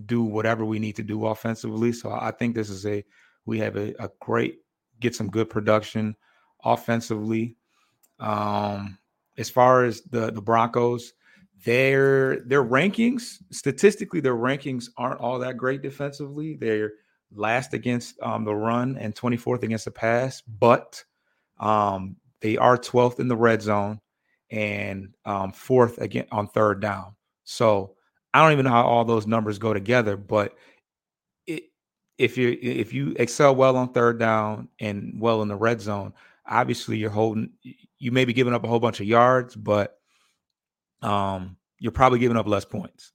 do whatever we need to do offensively. So I think this is a we have a, a great get some good production offensively. Um, as far as the the Broncos, their their rankings statistically their rankings aren't all that great defensively. They're last against um, the run and 24th against the pass, but um, they are 12th in the red zone and um, fourth again on third down. So I don't even know how all those numbers go together, but it, if you if you excel well on third down and well in the red zone, obviously you're holding you may be giving up a whole bunch of yards, but um, you're probably giving up less points.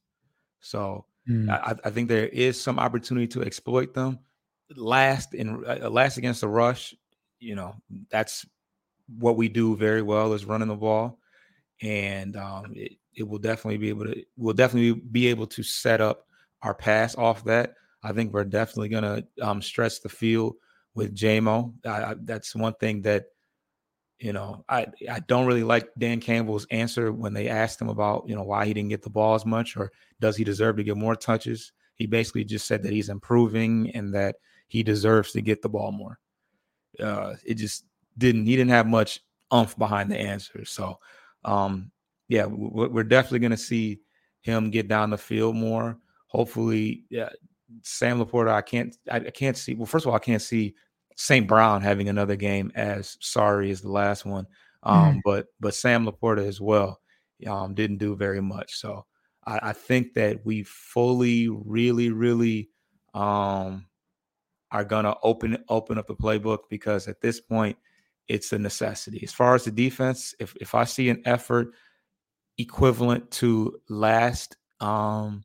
So I, I think there is some opportunity to exploit them. Last in uh, last against the rush, you know that's what we do very well is running the ball, and um, it, it will definitely be able to we'll definitely be able to set up our pass off that. I think we're definitely gonna um, stretch the field with Jamo. I, I, that's one thing that you know I I don't really like Dan Campbell's answer when they asked him about you know why he didn't get the ball as much or does he deserve to get more touches. He basically just said that he's improving and that he deserves to get the ball more. Uh, it just didn't he didn't have much umph behind the answer. So um, yeah, we're definitely going to see him get down the field more. Hopefully, yeah, Sam LaPorta. I can't, I, can't see. Well, first of all, I can't see St. Brown having another game as sorry as the last one. Um, mm. But but Sam LaPorta as well um, didn't do very much. So I, I think that we fully, really, really um, are gonna open open up the playbook because at this point it's a necessity. As far as the defense, if if I see an effort equivalent to last um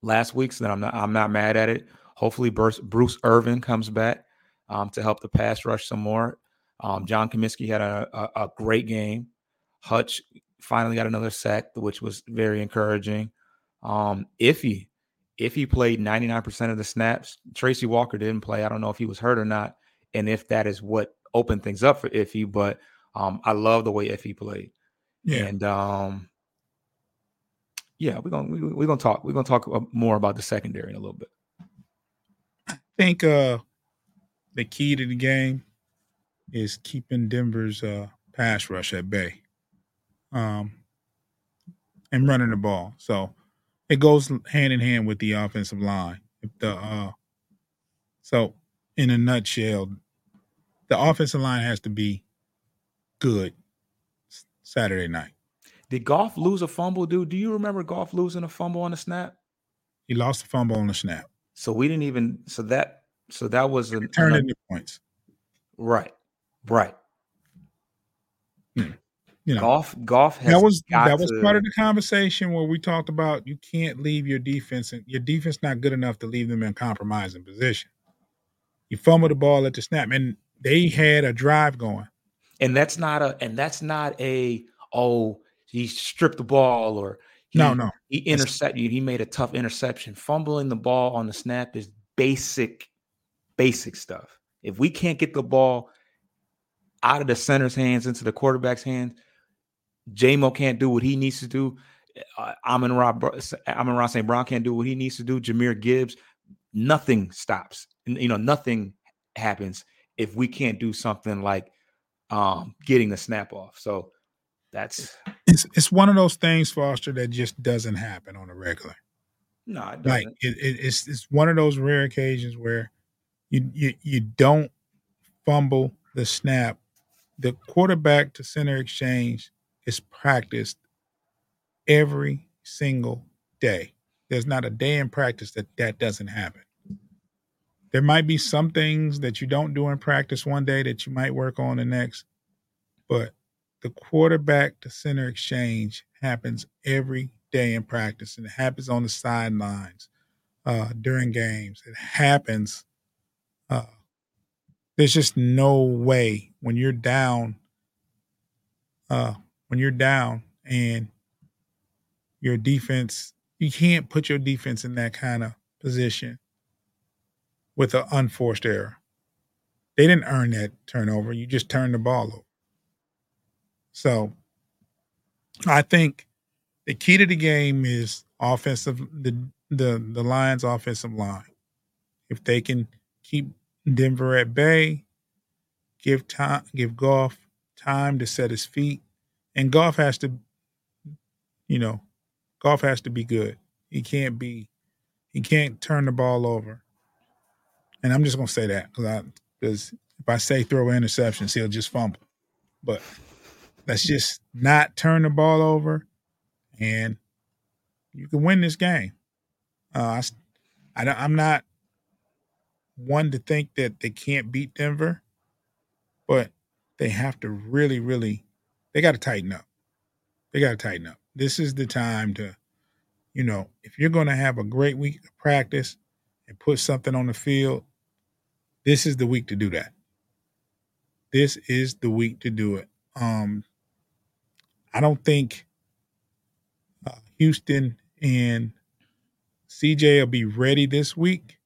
last week's, then I'm not I'm not mad at it. Hopefully Bruce, Bruce Irvin comes back um, to help the pass rush some more. Um, John Cominsky had a, a, a, great game. Hutch finally got another sack, which was very encouraging. Um, Iffy, Iffy played 99% of the snaps. Tracy Walker didn't play. I don't know if he was hurt or not, and if that is what opened things up for Iffy. But um, I love the way Iffy played. Yeah. And um, yeah, we're gonna we, are going to we are going to talk we're gonna talk more about the secondary in a little bit. I think uh, the key to the game is keeping Denver's uh, pass rush at bay, um, and running the ball. So it goes hand in hand with the offensive line. If the uh, so in a nutshell, the offensive line has to be good Saturday night. Did Goff lose a fumble, dude? Do you remember Goff losing a fumble on the snap? He lost a fumble on the snap. So we didn't even. So that. So that was a turn into points. Right. Right. Hmm. You know, Goff. Goff that was that was to, part of the conversation where we talked about you can't leave your defense and your defense not good enough to leave them in compromising position. You fumble the ball at the snap, and they had a drive going. And that's not a and that's not a oh he stripped the ball or he, no no he intercepted. He made a tough interception. Fumbling the ball on the snap is basic, basic stuff. If we can't get the ball out of the center's hands into the quarterback's hands, Jamo can't do what he needs to do. Uh, Amon Rob Amon-Ra St. Brown can't do what he needs to do. Jahmyr Gibbs, nothing stops. You know, nothing happens if we can't do something like um, getting the snap off. So that's it's it's one of those things, Foster, that just doesn't happen on a regular. No, it like it, it, it's it's one of those rare occasions where you you you don't fumble the snap. The quarterback to center exchange is practiced every single day. There's not a day in practice that that doesn't happen. There might be some things that you don't do in practice one day that you might work on the next, but the quarterback to center exchange happens every day in practice and it happens on the sidelines uh, during games. It happens. Uh, there's just no way when you're down, uh, when you're down and your defense, you can't put your defense in that kind of position with an unforced error. They didn't earn that turnover. You just turned the ball over. So I think the key to the game is offensive the the the Lions offensive line. If they can keep Denver at bay, give time give Goff time to set his feet. And Goff has to, you know, Goff has to be good. He can't be he can't turn the ball over and I'm just gonna say that because if I say throw interceptions, he'll just fumble. But let's just not turn the ball over, and you can win this game. Uh, I, I I'm not one to think that they can't beat Denver, but they have to really, really, they got to tighten up. They got to tighten up. This is the time to, you know, if you're going to have a great week of practice and put something on the field, this is the week to do that. This is the week to do it. Um, I don't think uh, Houston and CJ will be ready this week,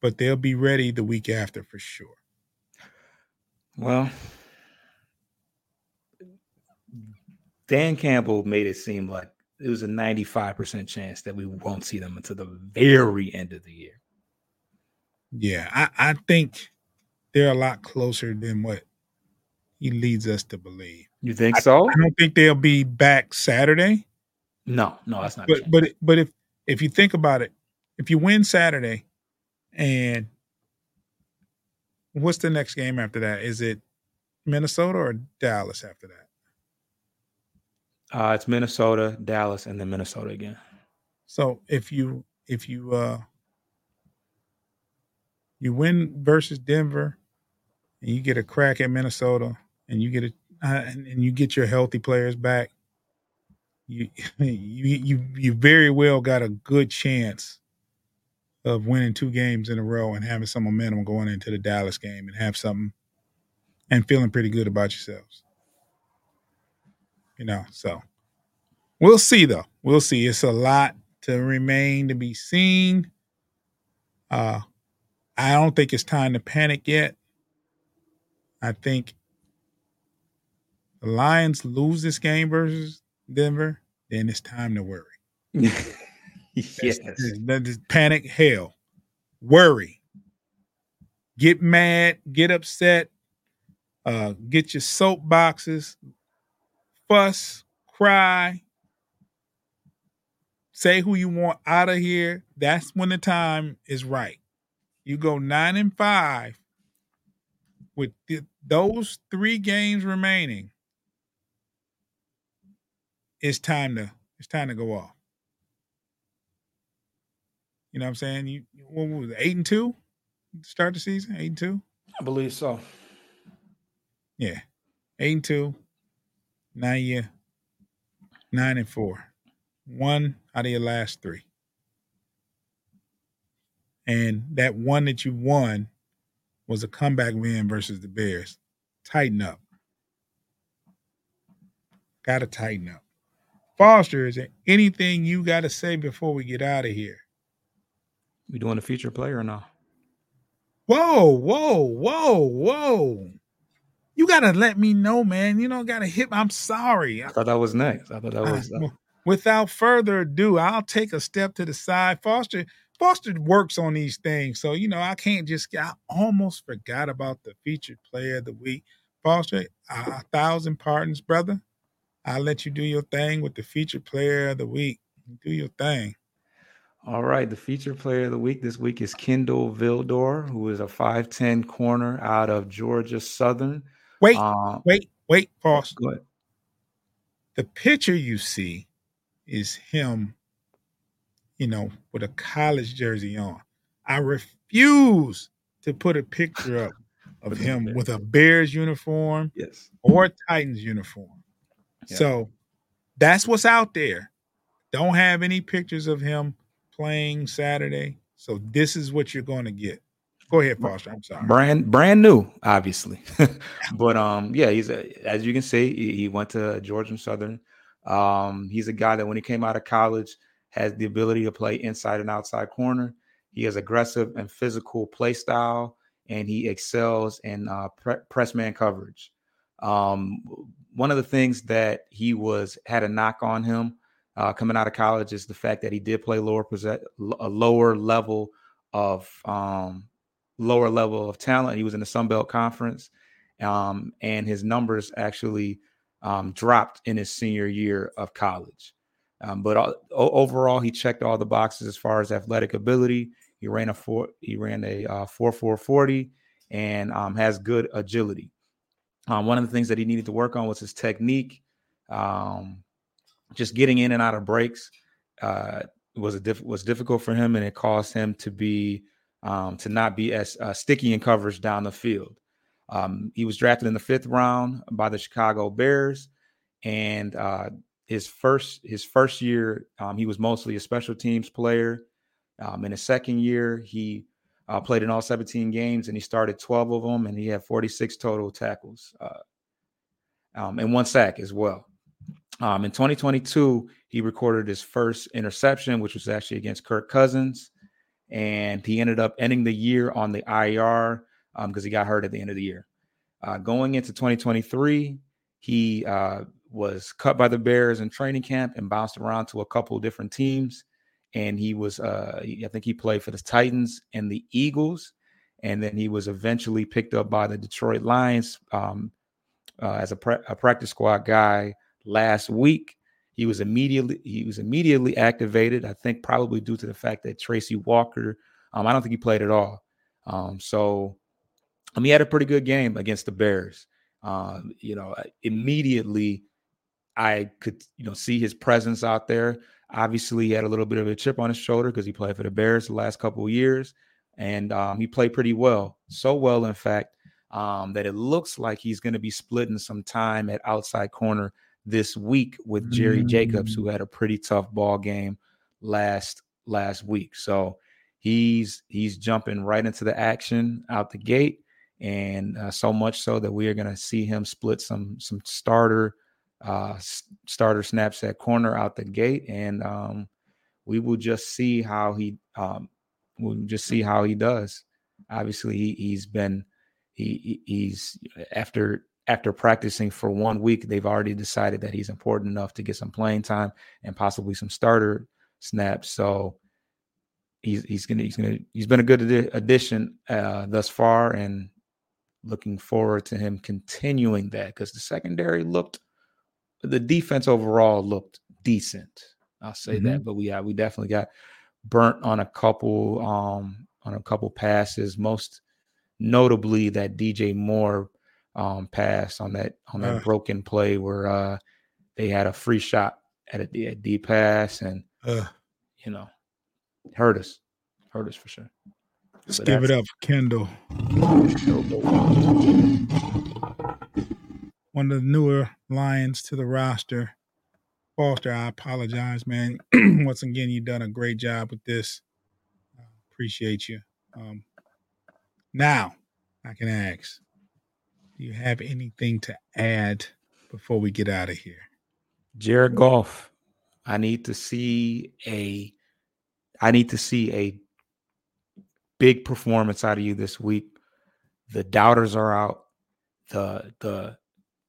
but they'll be ready the week after for sure. Well, Dan Campbell made it seem like it was a 95% chance that we won't see them until the very end of the year. Yeah, I, I think they're a lot closer than what he leads us to believe. You think so? I, I don't think they'll be back Saturday. No, no, that's not. But but but if if you think about it, if you win Saturday, and what's the next game after that? Is it Minnesota or Dallas after that? Uh, it's Minnesota, Dallas, and then Minnesota again. So if you if you uh you win versus Denver, and you get a crack at Minnesota, and you get a uh, and, and you get your healthy players back, you you you you very well got a good chance of winning two games in a row and having some momentum going into the Dallas game and have something and feeling pretty good about yourselves. You know, so we'll see though. We'll see. It's a lot to remain to be seen. Uh I don't think it's time to panic yet. I think the Lions lose this game versus Denver, then it's time to worry. yes. That is panic, hell, worry, get mad, get upset, uh, get your soapboxes, fuss, cry, say who you want out of here. That's when the time is right. You go nine and five with th- those three games remaining. It's time to it's time to go off. You know what I'm saying? You what was it, eight and two? Start the season eight and two. I believe so. Yeah, eight and two. Now you nine and four. One out of your last three. And that one that you won was a comeback win versus the Bears. Tighten up. Got to tighten up. Foster, is there anything you got to say before we get out of here? We doing a feature player or no? Whoa, whoa, whoa, whoa. You got to let me know, man. You don't got to hit. I'm sorry. I thought that was next. I thought that was. Uh, without further ado, I'll take a step to the side. Foster, Foster works on these things. So, you know, I can't just, I almost forgot about the featured player of the week. Foster, a thousand pardons, brother. I'll let you do your thing with the featured player of the week. Do your thing. All right. The featured player of the week this week is Kindle Vildor, who is a 5'10 corner out of Georgia Southern. Wait, uh, wait, wait, Foster. The picture you see is him you know, with a college jersey on. I refuse to put a picture up of him with a Bears uniform yes. or Titans uniform. Yeah. So that's what's out there. Don't have any pictures of him playing Saturday. So this is what you're going to get. Go ahead, Foster. I'm sorry. Brand brand new, obviously, but um, yeah, he's a, as you can see, he, he went to Georgia Southern. Um, he's a guy that when he came out of college, has the ability to play inside and outside corner. He has aggressive and physical play style, and he excels in uh, pre- press man coverage. Um, one of the things that he was had a knock on him uh, coming out of college is the fact that he did play lower a lower level of um, lower level of talent. He was in the Sun Belt Conference, um, and his numbers actually um, dropped in his senior year of college. Um, but all, overall, he checked all the boxes as far as athletic ability. He ran a four, he ran a uh, four four forty, and um, has good agility. Um, one of the things that he needed to work on was his technique. Um, just getting in and out of breaks uh, was a diff- was difficult for him, and it caused him to be um, to not be as uh, sticky in coverage down the field. Um, he was drafted in the fifth round by the Chicago Bears, and uh, his first his first year, um, he was mostly a special teams player. Um, in his second year, he uh, played in all 17 games and he started 12 of them, and he had 46 total tackles uh, um, and one sack as well. Um, in 2022, he recorded his first interception, which was actually against Kirk Cousins, and he ended up ending the year on the IR because um, he got hurt at the end of the year. Uh, going into 2023, he uh, was cut by the Bears in training camp and bounced around to a couple different teams. And he was, uh, I think he played for the Titans and the Eagles. And then he was eventually picked up by the Detroit Lions um, uh, as a, pra- a practice squad guy last week. He was immediately he was immediately activated. I think probably due to the fact that Tracy Walker, um, I don't think he played at all. Um, so um, he had a pretty good game against the Bears. Um, you know, immediately I could you know see his presence out there. Obviously, he had a little bit of a chip on his shoulder because he played for the Bears the last couple of years, and um, he played pretty well. So well, in fact, um, that it looks like he's going to be splitting some time at outside corner this week with Jerry mm. Jacobs, who had a pretty tough ball game last last week. So he's he's jumping right into the action out the gate, and uh, so much so that we are going to see him split some some starter uh, starter snaps at corner out the gate, and um, we will just see how he um, we'll just see how he does. Obviously, he, he's been he he's after after practicing for one week, they've already decided that he's important enough to get some playing time and possibly some starter snaps. So he's he's gonna he's gonna he's been a good addition uh, thus far, and looking forward to him continuing that because the secondary looked the defense overall looked decent. I'll say mm-hmm. that, but we yeah, we definitely got burnt on a couple um on a couple passes, most notably that DJ Moore um pass on that on that uh, broken play where uh they had a free shot at a, a D pass and uh, you know hurt us. Hurt us for sure. Let's so give it up, Kindle one of the newer Lions to the roster. Foster, I apologize, man. Once again, you've done a great job with this. Uh, appreciate you. Um, now, I can ask, do you have anything to add before we get out of here? Jared Goff, I need to see a I need to see a big performance out of you this week. The doubters are out. The the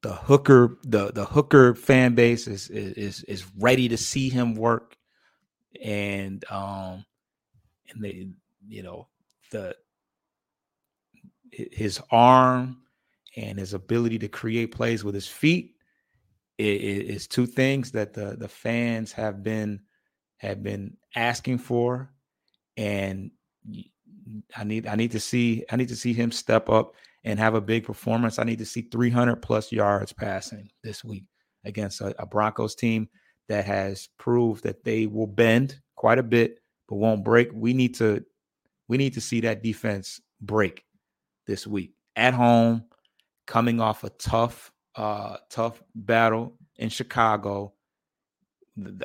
the hooker the the hooker fan base is is is ready to see him work. And um and they you know the his arm and his ability to create plays with his feet is two things that the the fans have been have been asking for. And I need I need to see I need to see him step up and have a big performance. I need to see 300 plus yards passing this week against a, a Broncos team that has proved that they will bend quite a bit but won't break. We need to we need to see that defense break this week at home, coming off a tough uh tough battle in Chicago.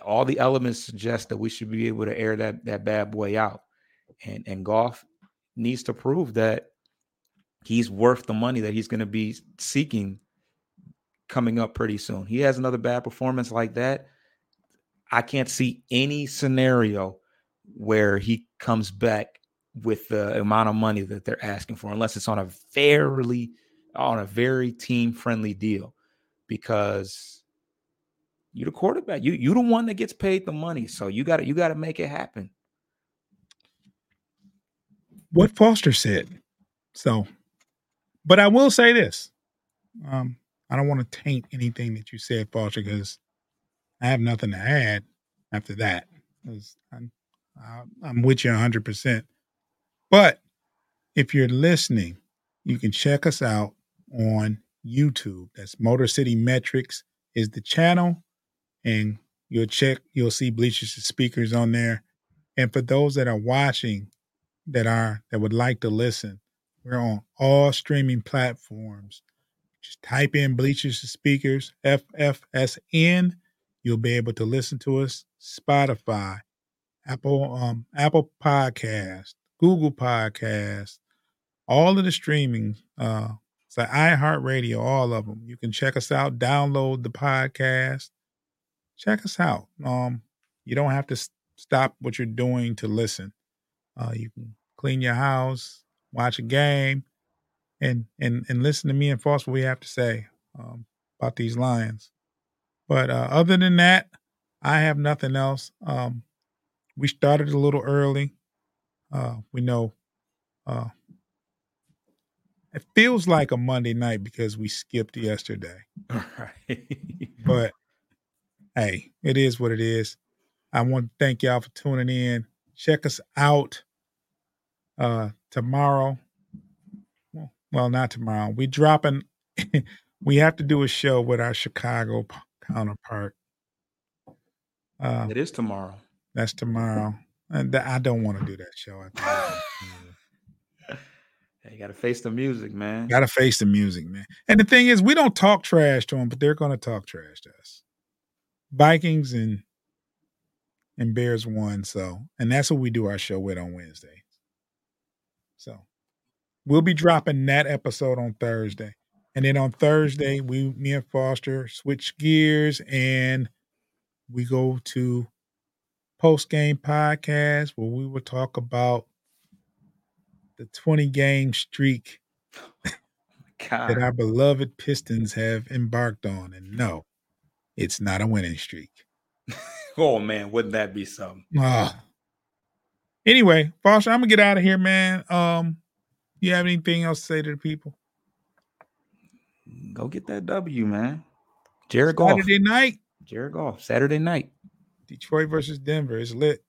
all the elements suggest that we should be able to air that that bad boy out, and and Goff needs to prove that he's worth the money that he's going to be seeking coming up pretty soon. He has another bad performance like that. I can't see any scenario where he comes back with the amount of money that they're asking for, unless it's on a fairly on a very team friendly deal, because you're the quarterback. You you're the one that gets paid the money, so you got to you got to make it happen. What Foster said. So but I will say this. Um, I don't want to taint anything that you said, Foster, because I have nothing to add after that. I'm, I'm with you 100%. But if you're listening, you can check us out on YouTube. That's Motor City Metrics is the channel, and you'll check. You'll see Bleachers and Speakers on there. And for those that are watching, that are that would like to listen, we're on all streaming platforms. Just type in Bleachers to Speakers, FFSN. You'll be able to listen to us. Spotify, Apple, um, Apple Podcast, Google Podcast, all of the streaming. Uh, it's like iHeartRadio, all of them. You can check us out. Download the podcast. Check us out. Um, you don't have to stop what you're doing to listen. Uh, you can clean your house, watch a game, and and and listen to me and Foster what we have to say um, about these Lions. But uh, other than that, I have nothing else. Um, we started a little early. Uh, we know uh, It feels like a Monday night because we skipped yesterday. Right. But hey, it is what it is. I want to thank y'all for tuning in. Check us out uh tomorrow. Well, not tomorrow. We dropping we have to do a show with our Chicago p- counterpart. Uh it is tomorrow. that's tomorrow. And th- I don't want to do that show. I think you got to face the music, man. Got to face the music, man. And the thing is, we don't talk trash to them, but they're going to talk trash to us. Vikings and and Bears won, so and that's what we do our show with on Wednesday. So we'll be dropping that episode on Thursday, and then on Thursday, we me and Foster switch gears and we go to post game podcast where we will talk about the 20 game streak that our beloved Pistons have embarked on. And no, it's not a winning streak. Oh man, wouldn't that be something? Ah. Anyway, Foster, I'm gonna get out of here, man. Um, you have anything else to say to the people? Go get that W, man. Jared Goff. Saturday night, Jared Goff. Saturday night. Detroit versus Denver is lit.